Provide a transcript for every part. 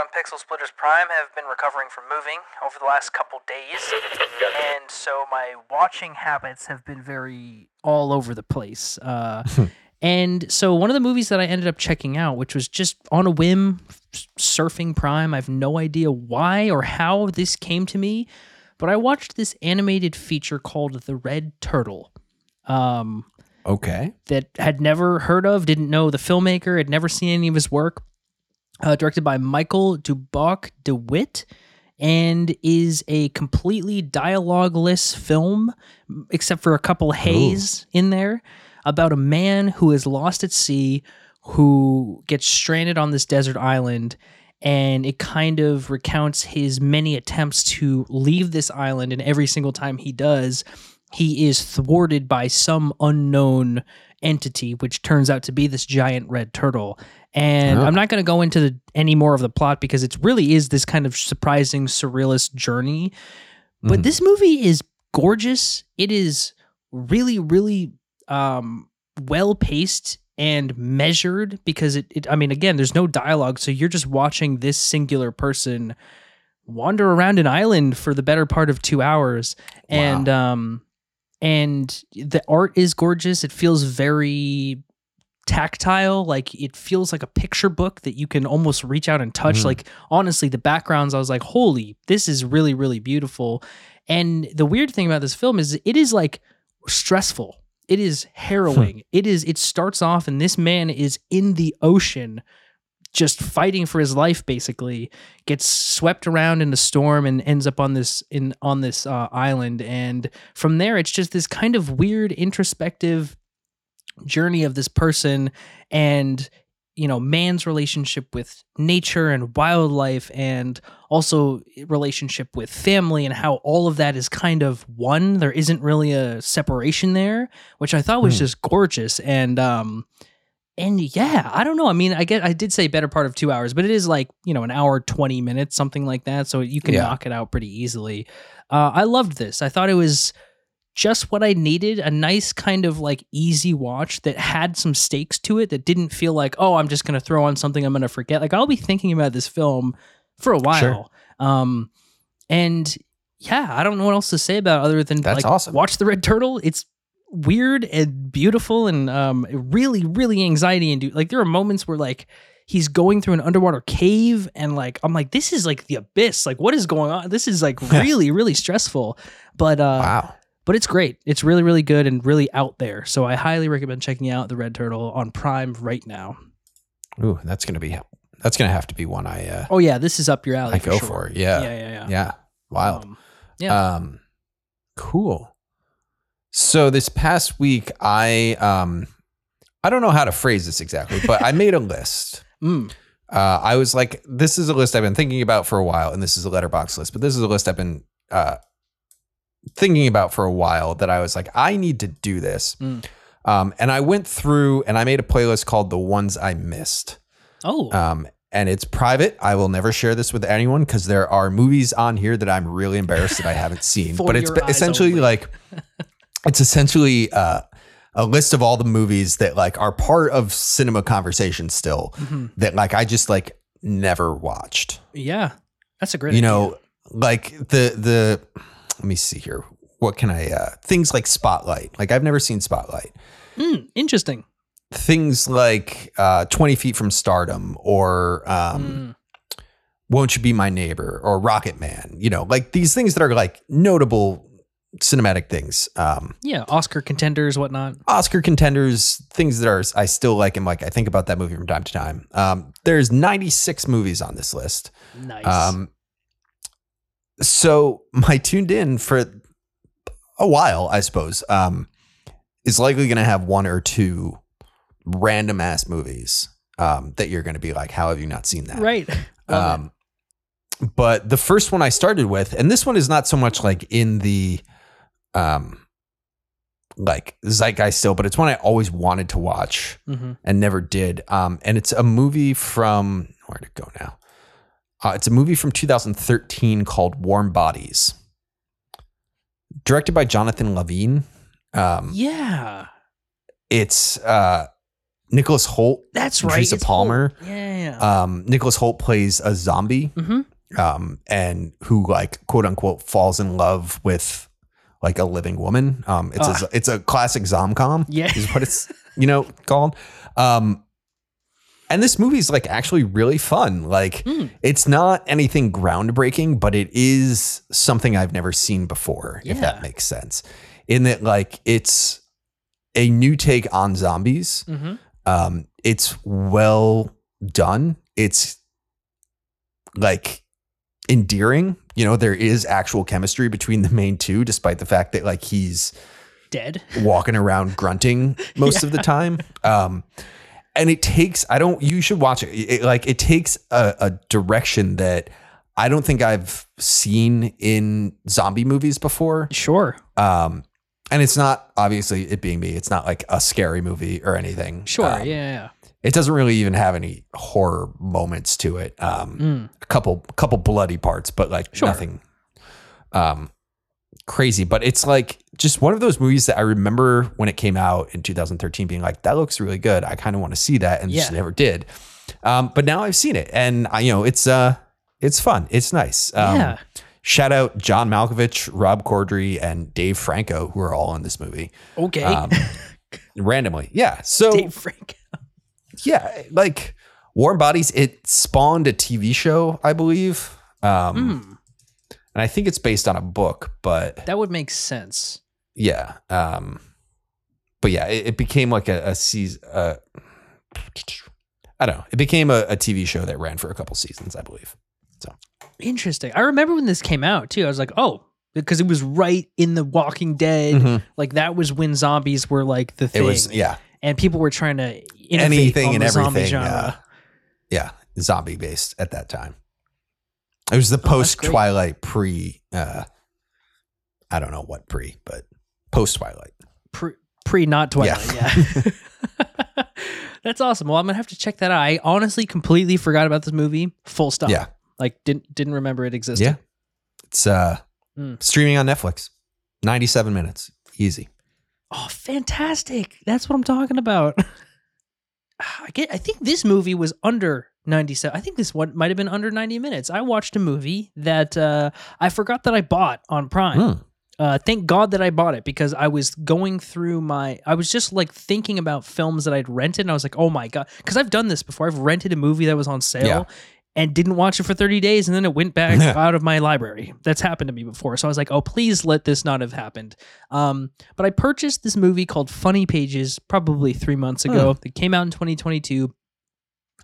on Pixel Splitters Prime have been recovering from moving over the last couple days, and so my watching habits have been very all over the place. Uh, and so one of the movies that I ended up checking out, which was just on a whim, surfing Prime. I have no idea why or how this came to me, but I watched this animated feature called The Red Turtle. Um, Okay. that had never heard of, didn't know the filmmaker, had never seen any of his work. Uh, directed by Michael Dubach DeWitt, and is a completely dialogueless film, except for a couple haze in there, about a man who is lost at sea, who gets stranded on this desert island. And it kind of recounts his many attempts to leave this island, and every single time he does, he is thwarted by some unknown entity, which turns out to be this giant red turtle. And Oh. I'm not going to go into the, any more of the plot because it really is this kind of surprising, surrealist journey. But Mhm. this movie is gorgeous. It is really, really um, well paced and measured because it, it, I mean, again, there's no dialogue. So you're just watching this singular person wander around an island for the better part of two hours. And, um, and the art is gorgeous. It feels very tactile like it feels like a picture book that you can almost reach out and touch. Mhm. like honestly the backgrounds i was like holy this is really really beautiful. And the weird thing about this film is it is like stressful. It is harrowing. It is it starts off and this man is in the ocean just fighting for his life basically gets swept around in the storm and ends up on this in on this uh, island. And from there it's just this kind of weird introspective journey of this person and you know man's relationship with nature and wildlife and also relationship with family and how all of that is kind of one. There isn't really a separation there which i thought was Hmm. just gorgeous. And um and yeah i don't know i mean i get i did say better part of two hours but it is like you know an hour 20 minutes something like that so you can Yeah. knock it out pretty easily uh, i loved this i thought it was just what I needed a nice kind of like easy watch that had some stakes to it that didn't feel like, oh, I'm just going to throw on something I'm going to forget. Like I'll be thinking about this film for a while. Sure. Um, and yeah, I don't know what else to say about it other than That's like awesome. watch the Red Turtle. It's weird and beautiful and um really really anxiety inducing. Like there are moments where like he's going through an underwater cave and like I'm like this is like the abyss. Like what is going on? This is like really really stressful. But uh wow. but it's great. It's really, really good and really out there. So I highly recommend checking out the Red Turtle on Prime right now. Ooh, that's gonna be that's gonna have to be one I uh Oh yeah, this is up your alley. I for go sure. for. Yeah. yeah, yeah, yeah. Yeah. Wild. Um, yeah. Um, cool. So this past week, I um, I don't know how to phrase this exactly, but I made a list. Mm, Uh, I was like, this is a list I've been thinking about for a while, and this is a Letterboxd list, but this is a list I've been uh, thinking about for a while that I was like, I need to do this. Mm. Um, and I went through and I made a playlist called The Ones I Missed. oh, Um, and it's private. I will never share this with anyone because there are movies on here that I'm really embarrassed that I haven't seen. But it's essentially only. like it's essentially uh, a list of all the movies that like are part of cinema conversation still mhm. that like I just like never watched. yeah, that's a great. You idea. know, like the the let me see here. What can I uh things like Spotlight. Like I've never seen Spotlight. Mm, interesting. Things like uh 20 Feet from Stardom or um Mm, Won't You Be My Neighbor or Rocket Man, you know, like these things that are like notable cinematic things. Um, yeah, Oscar contenders, whatnot. Oscar contenders, things that are I still like and like I think about that movie from time to time. Um, there's 96 movies on this list. Nice. Um, so my tuned in for a while, I suppose, um, is likely going to have one or two random ass movies um, that you're going to be like, how have you not seen that? right. Love Um, but the first one I started with, and this one is not so much like in the um like zeitgeist still, but it's one I always wanted to watch. Mhm. and never did. Um, and it's a movie from where'd it go now? Uh, it's a movie from 2013 called Warm Bodies, directed by Jonathan Levine. Um, Yeah. it's uh Nicholas Hoult, That's right. Teresa Palmer. Hoult. Yeah. yeah. Um, Nicholas Hoult plays a zombie, hmm um, and who like quote unquote falls in love with like a living woman. Um, it's Ah. a it's a classic zomcom. Yeah. is what it's you know called. Um, and this movie's like actually really fun. Like Hmm. it's not anything groundbreaking, but it is something I've never seen before. If that makes sense, in that like it's a new take on zombies. hmm Um, it's well done. It's like endearing. You know, there is actual chemistry between the main two, despite the fact that like he's Dead. walking around grunting most of the time. Um, and it takes, I don't, you should watch it. It- like, it takes a, a direction that I don't think I've seen in zombie movies before. Sure. Um, and it's not obviously it being me, it's not like a scary movie or anything. Sure. Um, yeah. Yeah. it doesn't really even have any horror moments to it. Um, Mm. a couple, couple bloody parts, but like Sure. nothing, um, crazy. But it's like just one of those movies that I remember when it came out in 2013, being like, "That looks really good. I kind of want to see that," and just never did. Um, but now I've seen it, and I, you know, it's uh, it's fun. It's nice. Um, Yeah. Shout out John Malkovich, Rob Corddry, and Dave Franco, who are all in this movie Okay. um, randomly. Yeah. So Dave Frank. Yeah, like Warm Bodies, it spawned a TV show, I believe. Um, Mm, and I think it's based on a book, but that would make sense. yeah. Um, but yeah, it, it became like a, a season. Uh, I don't know. It became a, a TV show that ran for a couple seasons, I believe. So interesting. I remember when this came out too. I was like, oh, because it was right in the Walking Dead. Mhm. Like that was when zombies were like the thing. It was, yeah, and people were trying to anything and everything. Uh, yeah, zombie based at that time. It was the Oh, post. Twilight, pre. Uh, I don't know what pre, but post Twilight. pre pre not Twilight. Yeah. That's awesome. Well, I'm gonna have to check that out. I honestly completely forgot about this movie. Full stop. Yeah. Like didn't didn't remember it existed. Yeah. It's uh Mm. streaming on Netflix. 97 minutes. Easy. Oh, fantastic. That's what I'm talking about. I get I think this movie was under 97. I think this one might have been under 90 minutes. I watched a movie that uh I forgot that I bought on Prime. Hmm. Uh, thank God that I bought it because I was going through my. I was just like thinking about films that I'd rented, and I was like, "Oh my god!" Because I've done this before. I've rented a movie that was on sale Yeah. And didn't watch it for thirty days, and then it went back out of my library. That's happened to me before, so I was like, "Oh, please let this not have happened." Um, but I purchased this movie called Funny Pages probably three months ago. It came out in 2022.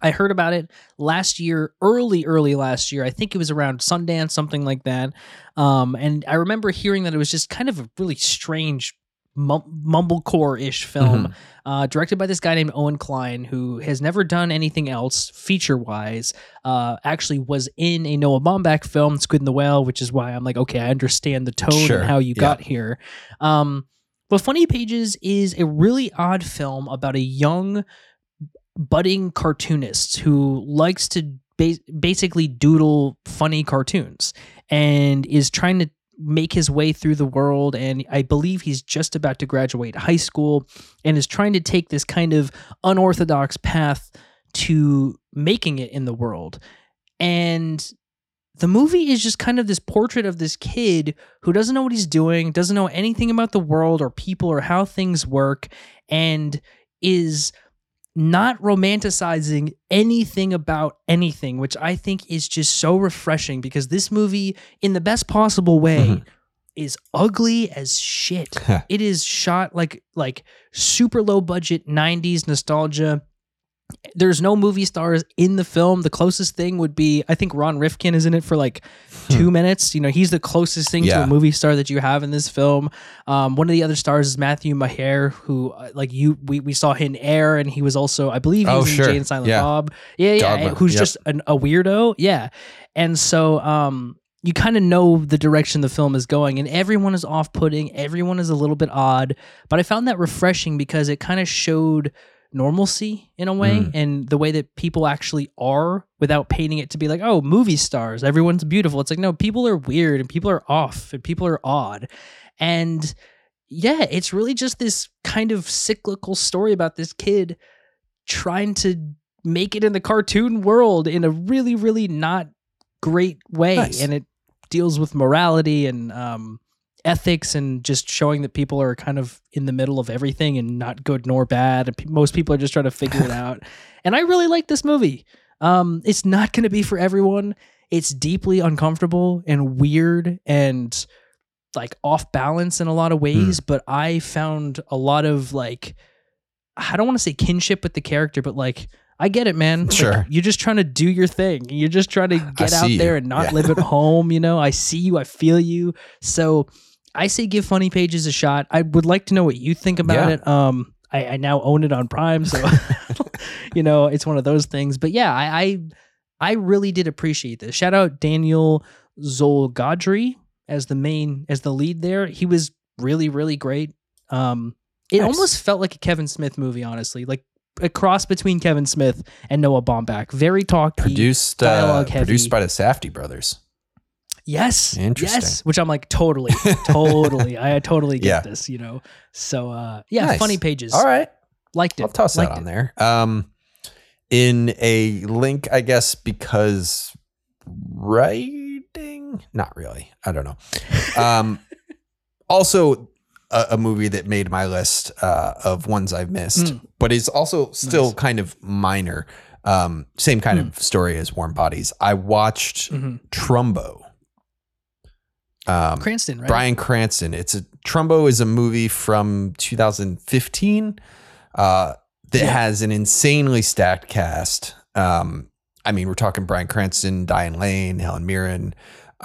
I heard about it last year, early, early last year. I think it was around Sundance, something like that. Um, and I remember hearing that it was just kind of a really strange mum- mumblecore ish film, uh, directed by this guy named Owen Kline, who has never done anything else feature wise. Uh, actually, was in a Noah Baumbach film, Squid in the Whale, which is why I'm like, okay, I understand the tone Sure, and how you yeah. got here. Um, but Funny Pages is a really odd film about a young budding cartoonist who likes to ba- basically doodle funny cartoons and is trying to make his way through the world and I believe he's just about to graduate high school and is trying to take this kind of unorthodox path to making it in the world. And the movie is just kind of this portrait of this kid who doesn't know what he's doing, doesn't know anything about the world or people or how things work, and is not romanticizing anything about anything, which I think is just so refreshing because this movie, in the best possible way, Mhm. is ugly as shit. it is shot like like super low budget 90s nostalgia. There's no movie stars in the film. The closest thing would be I think Ron Rifkin is in it for like two minutes. You know, he's the closest thing to a movie star that you have in this film. Um, one of the other stars is Matthew Maher, who uh, like you we, we saw him in Air, and he was also I believe he Oh, was in sure. Jay and Silent Yeah. Bob. Yeah, yeah, Dogma. who's Yep. just an, a weirdo. Yeah, and so um, you kind of know the direction the film is going, and everyone is off putting, everyone is a little bit odd, but I found that refreshing because it kind of showed normalcy in a way Mm. and the way that people actually are without painting it to be like oh movie stars everyone's beautiful it's like no people are weird and people are off and people are odd and yeah it's really just this kind of cyclical story about this kid trying to make it in the cartoon world in a really, really not great way. Nice. And it deals with morality and um, ethics and just showing that people are kind of in the middle of everything and not good nor bad. And most people are just trying to figure it out. And I really like this movie. Um, it's not going to be for everyone. It's deeply uncomfortable and weird and like off balance in a lot of ways. But I found a lot of like, I don't want to say kinship with the character, but like, I get it, man. Like, Sure. you're just trying to do your thing. You're just trying to get out there you. and not Yeah. live at home. You know, I see you. I feel you. So I say give Funny Pages a shot. I would like to know what you think about Yeah. it. Um, I, I now own it on Prime, so you know it's one of those things. But yeah, I, I I really did appreciate this. Shout out Daniel Zolghadri as the main as the lead there. He was really really great. Um, it Nice. almost felt like a Kevin Smith movie, honestly, like a cross between Kevin Smith and Noah Baumbach. Very talky. Produced uh, produced by the Safdie brothers. Yes. Interesting. Yes. Which I'm like totally, totally. I totally get Yeah. this, you know. So uh yeah, Nice. funny pages. All right. Liked it. I'll toss that on it. there. Um, in a link, I guess, because writing, not really. I don't know. Um, also, a, a movie that made my list uh, of ones I've missed, Mm. but is also still Nice. kind of minor. Um, same kind of story as Warm Bodies. I watched Mhm. Trumbo. Um, Cranston, right? Bryan Cranston. It's a Trumbo is a movie from 2015 uh, that Yeah. has an insanely stacked cast. Um, I mean, we're talking Bryan Cranston, Diane Lane, Helen Mirren,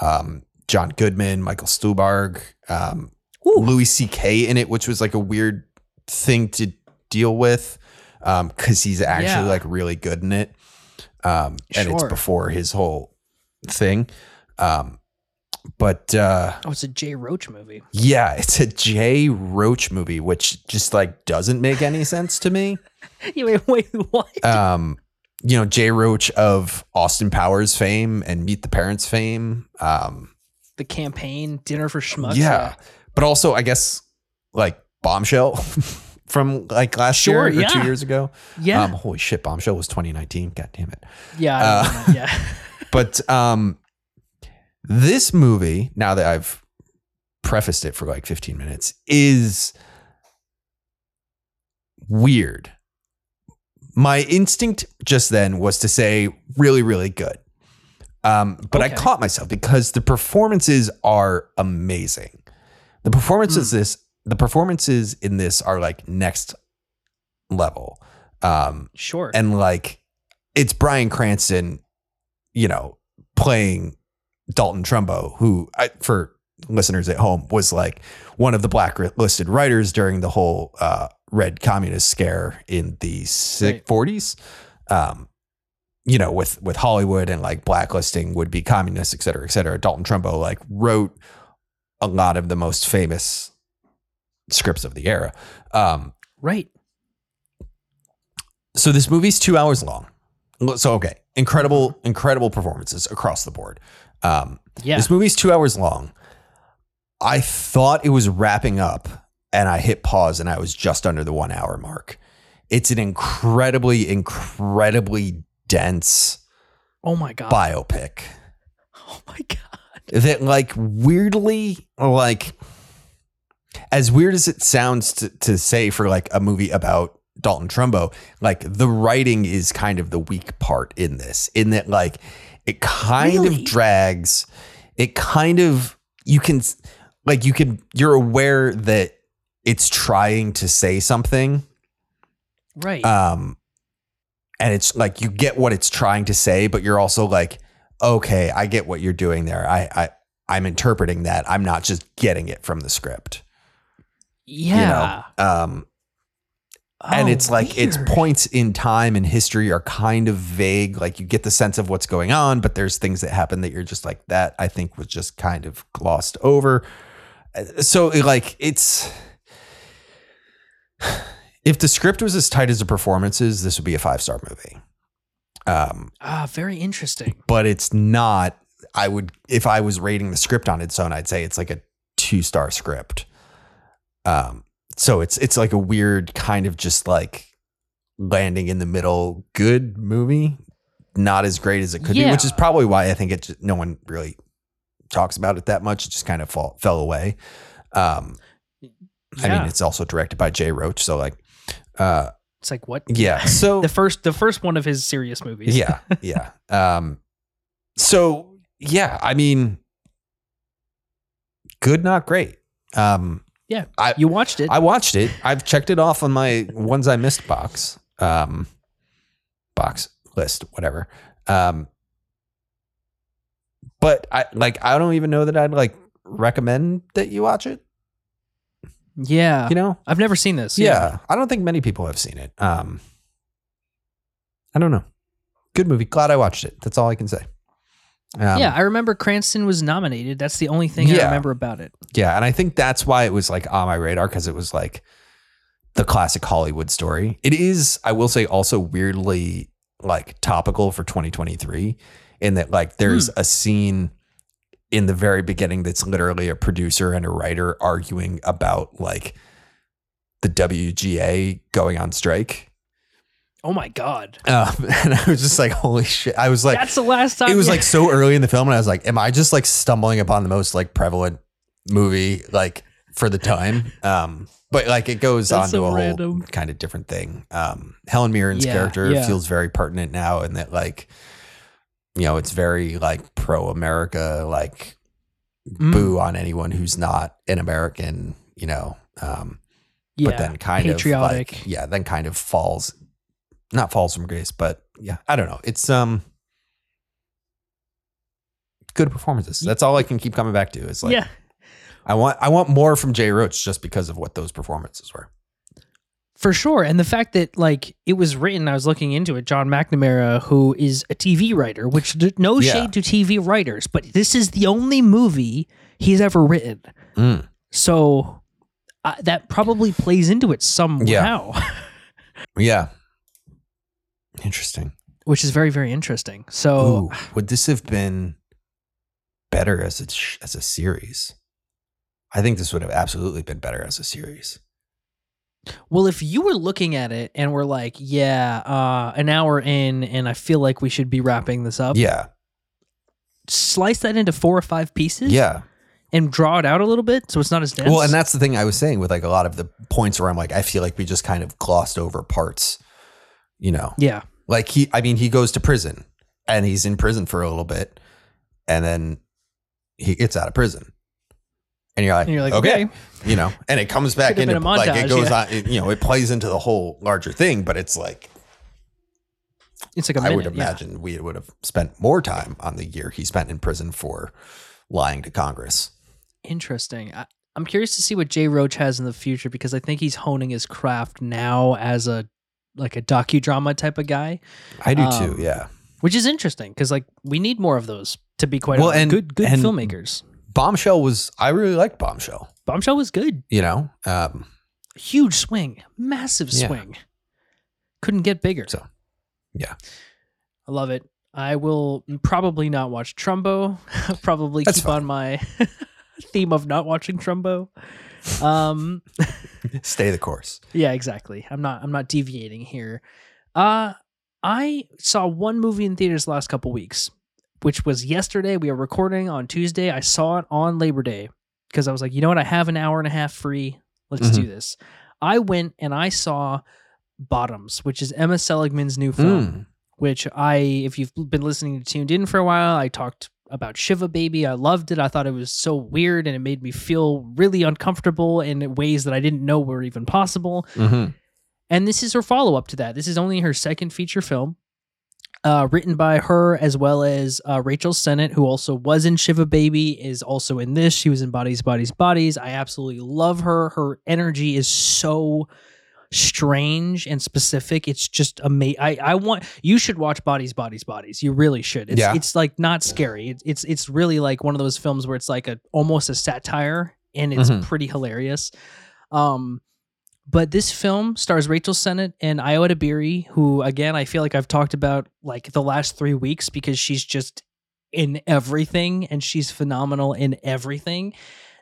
um, John Goodman, Michael Stuhlbarg, um, Louis C.K. in it, which was like a weird thing to deal with because he's actually Yeah. like really good in it. Um, and it's before his whole thing. Um, but uh, Oh, it's a Jay Roach movie. yeah, it's a Jay Roach movie, which just like doesn't make any sense to me. Yeah, wait, wait, what? Um, you know, Jay Roach of Austin Powers fame and Meet the Parents fame. Um, the campaign, Dinner for Schmucks. yeah, but also I guess like Bombshell from like last Sure, year or two years ago. Yeah. Um, holy shit, Bombshell was 2019. God damn it. yeah. Uh, yeah. But um, this movie, now that I've prefaced it for like 15 minutes, is weird. My instinct just then was to say really, really good. Um, but I caught myself because the performances are amazing. The performances this the performances in this are like next level. Um, Sure. and like it's Bryan Cranston, you know, playing Dalton Trumbo, who I, for listeners at home was like one of the blacklisted writers during the whole uh, red communist scare in the Right. forties. Um, you know, with with Hollywood and like blacklisting would be communists, et cetera, et cetera. Dalton Trumbo like wrote a lot of the most famous scripts of the era. Um, right. so this movie's two hours long. So okay, incredible, incredible performances across the board. Um, Yeah. This movie's two hours long. I thought it was wrapping up, and I hit pause, and I was just under the one hour mark. It's an incredibly, incredibly dense oh my god. biopic Oh my god. that, like, weirdly, like, as weird as it sounds to, to say for like a movie about Dalton Trumbo, like the writing is kind of the weak part in this, in that like it kind Really? of drags. It kind of you can like you can you're aware that it's trying to say something. Right. Um and it's like you get what it's trying to say, but you're also like, okay, I get what you're doing there. I I I'm interpreting that. I'm not just getting it from the script. yeah. You know? Um and Oh, it's like its points in time and history are kind of vague like you get the sense of what's going on but there's things that happen that you're just like that i think was just kind of glossed over. Uh, so like it's if the script was as tight as the performances this would be a five star movie. Um Ah, very interesting. but it's not i would if i was rating the script on its own i'd say it's like a two star script. Um so it's it's like a weird kind of just like landing in the middle, good movie, not as great as it could be, which is probably why I think it just, no one really talks about it that much. It just kind of fall, fell away. Um, I mean, it's also directed by Jay Roach, so like, uh, it's like what? yeah. So The first the first one of his serious movies. yeah, yeah. Um, so yeah, I mean, good, not great. Um, Yeah. I You watched it. I watched it. I've checked it off on my ones I missed box, um, box list, whatever. Um, but I like I don't even know that I'd like recommend that you watch it. yeah. You know, I've never seen this. yeah. I don't think many people have seen it. Um, I don't know. Good movie. Glad I watched it. That's all I can say. Um, yeah, I remember Cranston was nominated. That's the only thing I remember about it. Yeah, and I think that's why it was like on my radar because it was like the classic Hollywood story. It is, I will say, also weirdly like topical for 2023 in that like there's a scene in the very beginning that's literally a producer and a writer arguing about like the WGA going on strike. Oh my god. Um, and I was just like, holy shit. I was like, That's the last time it was like so early in the film and i was like am i just like stumbling upon the most like prevalent movie like for the time um but like it goes That's on so to a whole kind of different thing um helen mirren's Yeah, character yeah. feels very pertinent now and that like you know it's very like pro america like Mm, boo on anyone who's not an american you know um yeah, but then kind patriotic. of like yeah then kind of falls not falls from grace but yeah i don't know it's um good performances that's all i can keep coming back to is like yeah. i want i want more from jay roach just because of what those performances were For sure. And the fact that like it was written, I was looking into it, John McNamara, who is a TV writer, which no Yeah. shade to TV writers, but this is the only movie he's ever written. Mm. So uh, that probably plays into it somehow, yeah interesting. Which is very, very interesting. So Ooh, would this have been better as a as a series? I think this would have absolutely been better as a series. Well, if you were looking at it and were like, yeah, uh, an hour in, and I feel like we should be wrapping this up, yeah. slice that into four or five pieces, yeah. and draw it out a little bit so it's not as dense. Well, and that's the thing I was saying with like a lot of the points where I'm like, I feel like we just kind of glossed over parts, you know, yeah, like he, I mean, he goes to prison and he's in prison for a little bit and then he gets out of prison. And you're like, and you're like, okay, okay, you know, and it comes back into a like it goes yeah. on, it, you know, it plays into the whole larger thing, but it's like, it's like a I minute. would yeah. imagine we would have spent more time on the year he spent in prison for lying to Congress. Interesting. I, I'm curious to see what Jay Roach has in the future because I think he's honing his craft now as a like a docudrama type of guy, I do Um, too. Yeah. which is interesting because like we need more of those to be quite Well, honest. and- good good and- filmmakers. Bombshell was, I really liked Bombshell, Bombshell was good. you know, um, Huge swing, massive Yeah. swing. Couldn't get bigger. So, yeah. I love it. I will probably not watch Trumbo. probably That's keep on my theme of not watching Trumbo. Um, stay the course. yeah, exactly. I'm not. I'm not deviating here. Uh, I saw one movie in theaters the last couple weeks, which was yesterday. We are recording on Tuesday. I saw it on Labor Day because I was like, you know what? I have an hour and a half free. Let's do this. I went and I saw Bottoms, which is Emma Seligman's new film Mm. which I, if you've been listening to Tuned In for a while, I talked about Shiva Baby. I loved it. I thought it was so weird and it made me feel really uncomfortable in ways that I didn't know were even possible. Mhm. And this is her follow up to that. This is only her second feature film, uh, written by her as well as uh, Rachel Sennott, who also was in Shiva Baby, is also in this. She was in Bodies, Bodies, Bodies. I absolutely love her. Her energy is so strange and specific. It's just amazing. I, I want you should watch Bodies, Bodies, Bodies. You really should. It's, Yeah. it's like not scary. It's, it's it's really like one of those films where it's like a almost a satire and it's Mhm. pretty hilarious. Um, but this film stars Rachel Sennott and Ayo Edebiri, who again I feel like I've talked about like the last three weeks because she's just in everything and she's phenomenal in everything.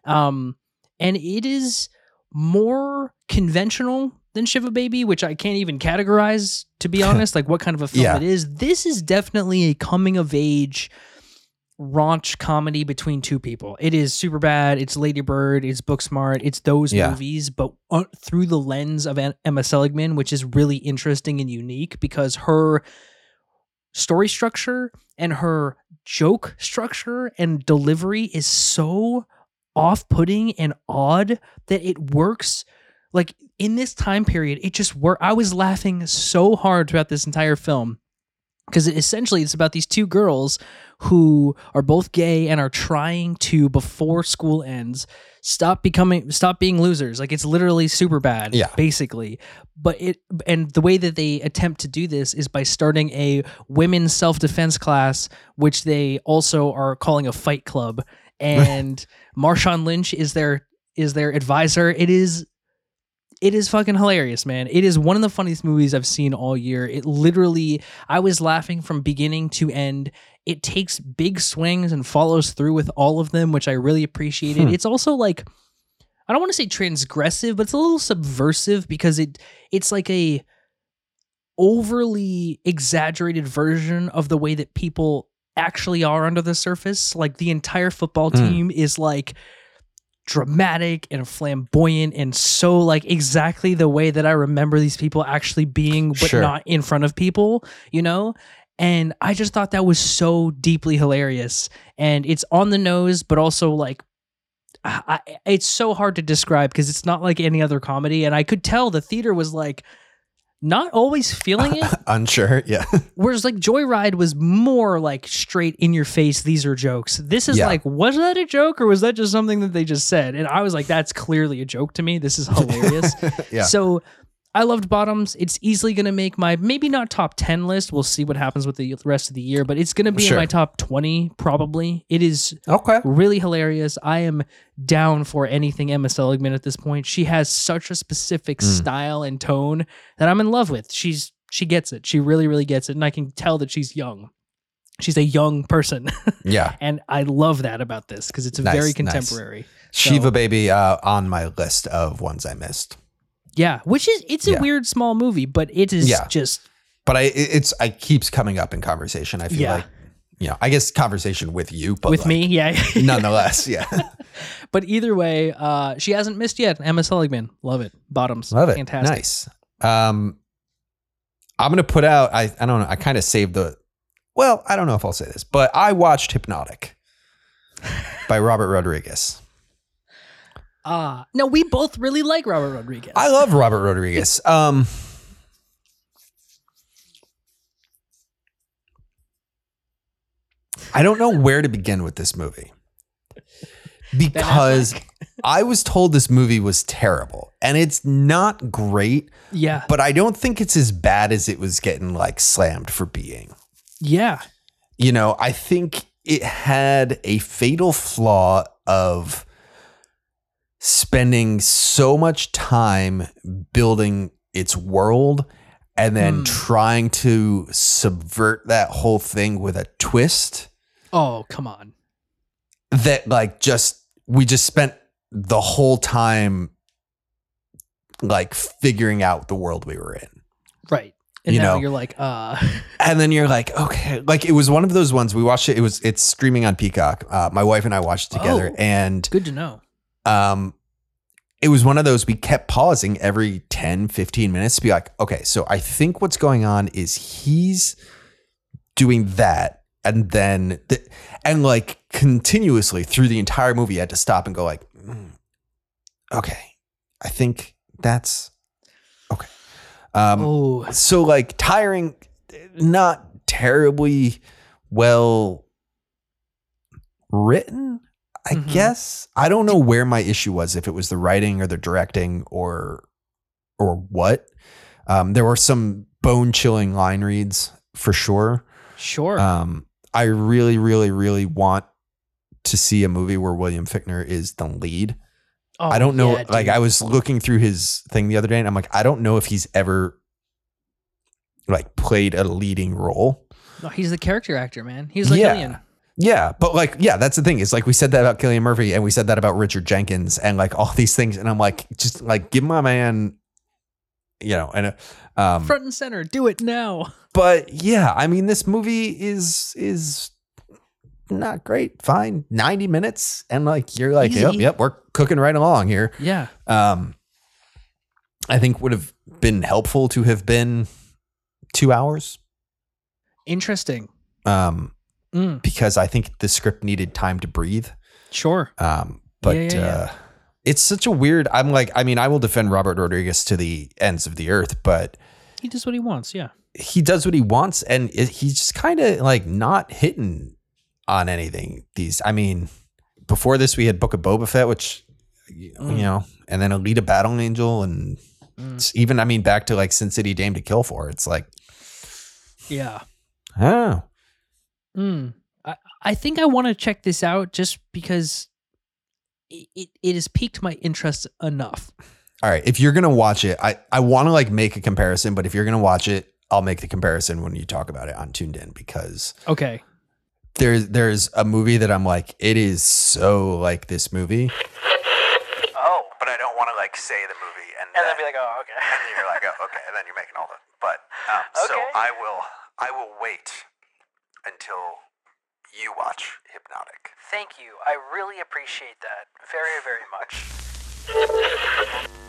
Um, and it is more conventional than Shiva Baby, which I can't even categorize to be honest, like what kind of a film Yeah. it is. This is definitely a coming of age raunch comedy between two people. It is super bad. It's Lady Bird. It's Booksmart. It's those Yeah. movies, but uh, through the lens of Emma Seligman, which is really interesting and unique because her story structure and her joke structure and delivery is so off-putting and odd that it works like in this time period it just worked i was laughing so hard throughout this entire film. Because essentially it's about these two girls who are both gay and are trying to before school ends stop becoming stop being losers. Like it's literally super bad Yeah. basically. But it and the way that they attempt to do this is by starting a women's self-defense class which they also are calling a fight club. And marshawn lynch is their is their advisor. It is it is fucking hilarious, man. It is one of the funniest movies I've seen all year. It literally, I was laughing from beginning to end. It takes big swings and follows through with all of them, which I really appreciated. Hmm. It's also like, I don't want to say transgressive, but it's a little subversive because it it's like a overly exaggerated version of the way that people actually are under the surface. Like the entire football Mm. team is like dramatic and flamboyant and so like exactly the way that I remember these people actually being, but Sure. not in front of people, you know? And I just thought that was so deeply hilarious. And it's on the nose, but also like, I, it's so hard to describe because it's not like any other comedy. And I could tell the theater was like, not always feeling it. Unsure. Yeah. Whereas like Joyride was more like straight in your face. These are jokes. This is Yeah. like, was that a joke or was that just something that they just said? And I was like, that's clearly a joke to me. This is hilarious. yeah. So I loved Bottoms. It's easily going to make my maybe not top 10 list. We'll see what happens with the rest of the year, but it's going to be Sure. in my top 20 probably. It is okay. really hilarious. I am down for anything Emma Seligman at this point. She has such a specific Mm. style and tone that I'm in love with. She's she gets it. She really really gets it and I can tell that she's young. She's a young person Yeah. and I love that about this because it's Nice, very nice. contemporary. Shiva Baby uh, on my list of ones I missed. Yeah, which is it's a Yeah. weird small movie, but it is Yeah. just But I it- it's I keeps coming up in conversation. I feel Yeah. like you know, I guess conversation with you, but with like, me, yeah. nonetheless, yeah. but either way, uh she hasn't missed yet. Emma Seligman, love it. Bottoms, Love it. fantastic. Nice. Um, I'm gonna put out. I I don't know. I kind of saved the. Well, I don't know if I'll say this, but I watched Hypnotic by Robert Rodriguez. Ah, no, we both really like Robert Rodriguez. I love Robert Rodriguez. Um, I don't know where to begin with this movie because I was told this movie was terrible and it's not great, yeah, but I don't think it's as bad as it was getting like slammed for being. yeah, You know, I think it had a fatal flaw of spending so much time building its world and then Hmm. trying to subvert that whole thing with a twist Oh, come on. that like just we just spent the whole time like figuring out the world we were in. Right. And You now know. you're like, uh, And then you're like, okay, like it was one of those ones we watched it. It was it's streaming on Peacock. Uh, my wife and I watched it together, Oh. and good to know. Um, it was one of those we kept pausing every 10, 15 minutes to be like, okay, so I think what's going on is he's doing that, and then the, and like continuously through the entire movie, I had to stop and go like, "Mm, okay, I think that's okay. Um, oh, so like tiring not terribly well written i Mhm. guess i don't know where my issue was if it was the writing or the directing or or what um there were some bone chilling line reads for sure sure. um i really really really want to see a movie where William Fichtner is the lead oh, I don't know. yeah, like. I was looking through his thing the other day, and I'm like, I don't know if he's ever like played a leading role. No, he's the character actor, man. He's like Yeah. Alien. Yeah, but like, yeah, that's the thing. Is like we said that about Cillian Murphy, and we said that about Richard Jenkins, and like all these things, and I'm like, just like give my man you know, and uh, um, Front and center, do it now. but yeah, I mean, this movie is is not great. Fine, ninety minutes, and like you're like, yep, yep, we're cooking right along here. Yeah. Um, I think would have been helpful to have been two hours. Interesting. Um, Mm, because I think the script needed time to breathe. sure. Um, but Yeah, yeah. Uh, it's such a weird. I'm like, I mean, I will defend Robert Rodriguez to the ends of the earth, but He does what he wants. Yeah. he does what he wants, and it, he's just kind of like not hitting on anything. These, I mean, before this we had Book of Boba Fett, which you Mm. know, and then Alita Battle Angel, and Mm. even I mean back to like Sin City Dame to Kill for. It's like, Yeah. oh, Mm. I, I think I want to check this out just because it, it, it has piqued my interest enough. all right. If you're gonna watch it, I I want to like make a comparison, but if you're gonna watch it, I'll make the comparison when you talk about it on Tuned In because Okay. there's there's a movie that I'm like, it is so like this movie. Oh, but I don't want to like say the movie and, And then be like, oh, okay. and then you're like, oh, okay, and then you're making all the. But um, so I will I will wait until you watch Hypnotic. Thank you. I really appreciate that very, very much.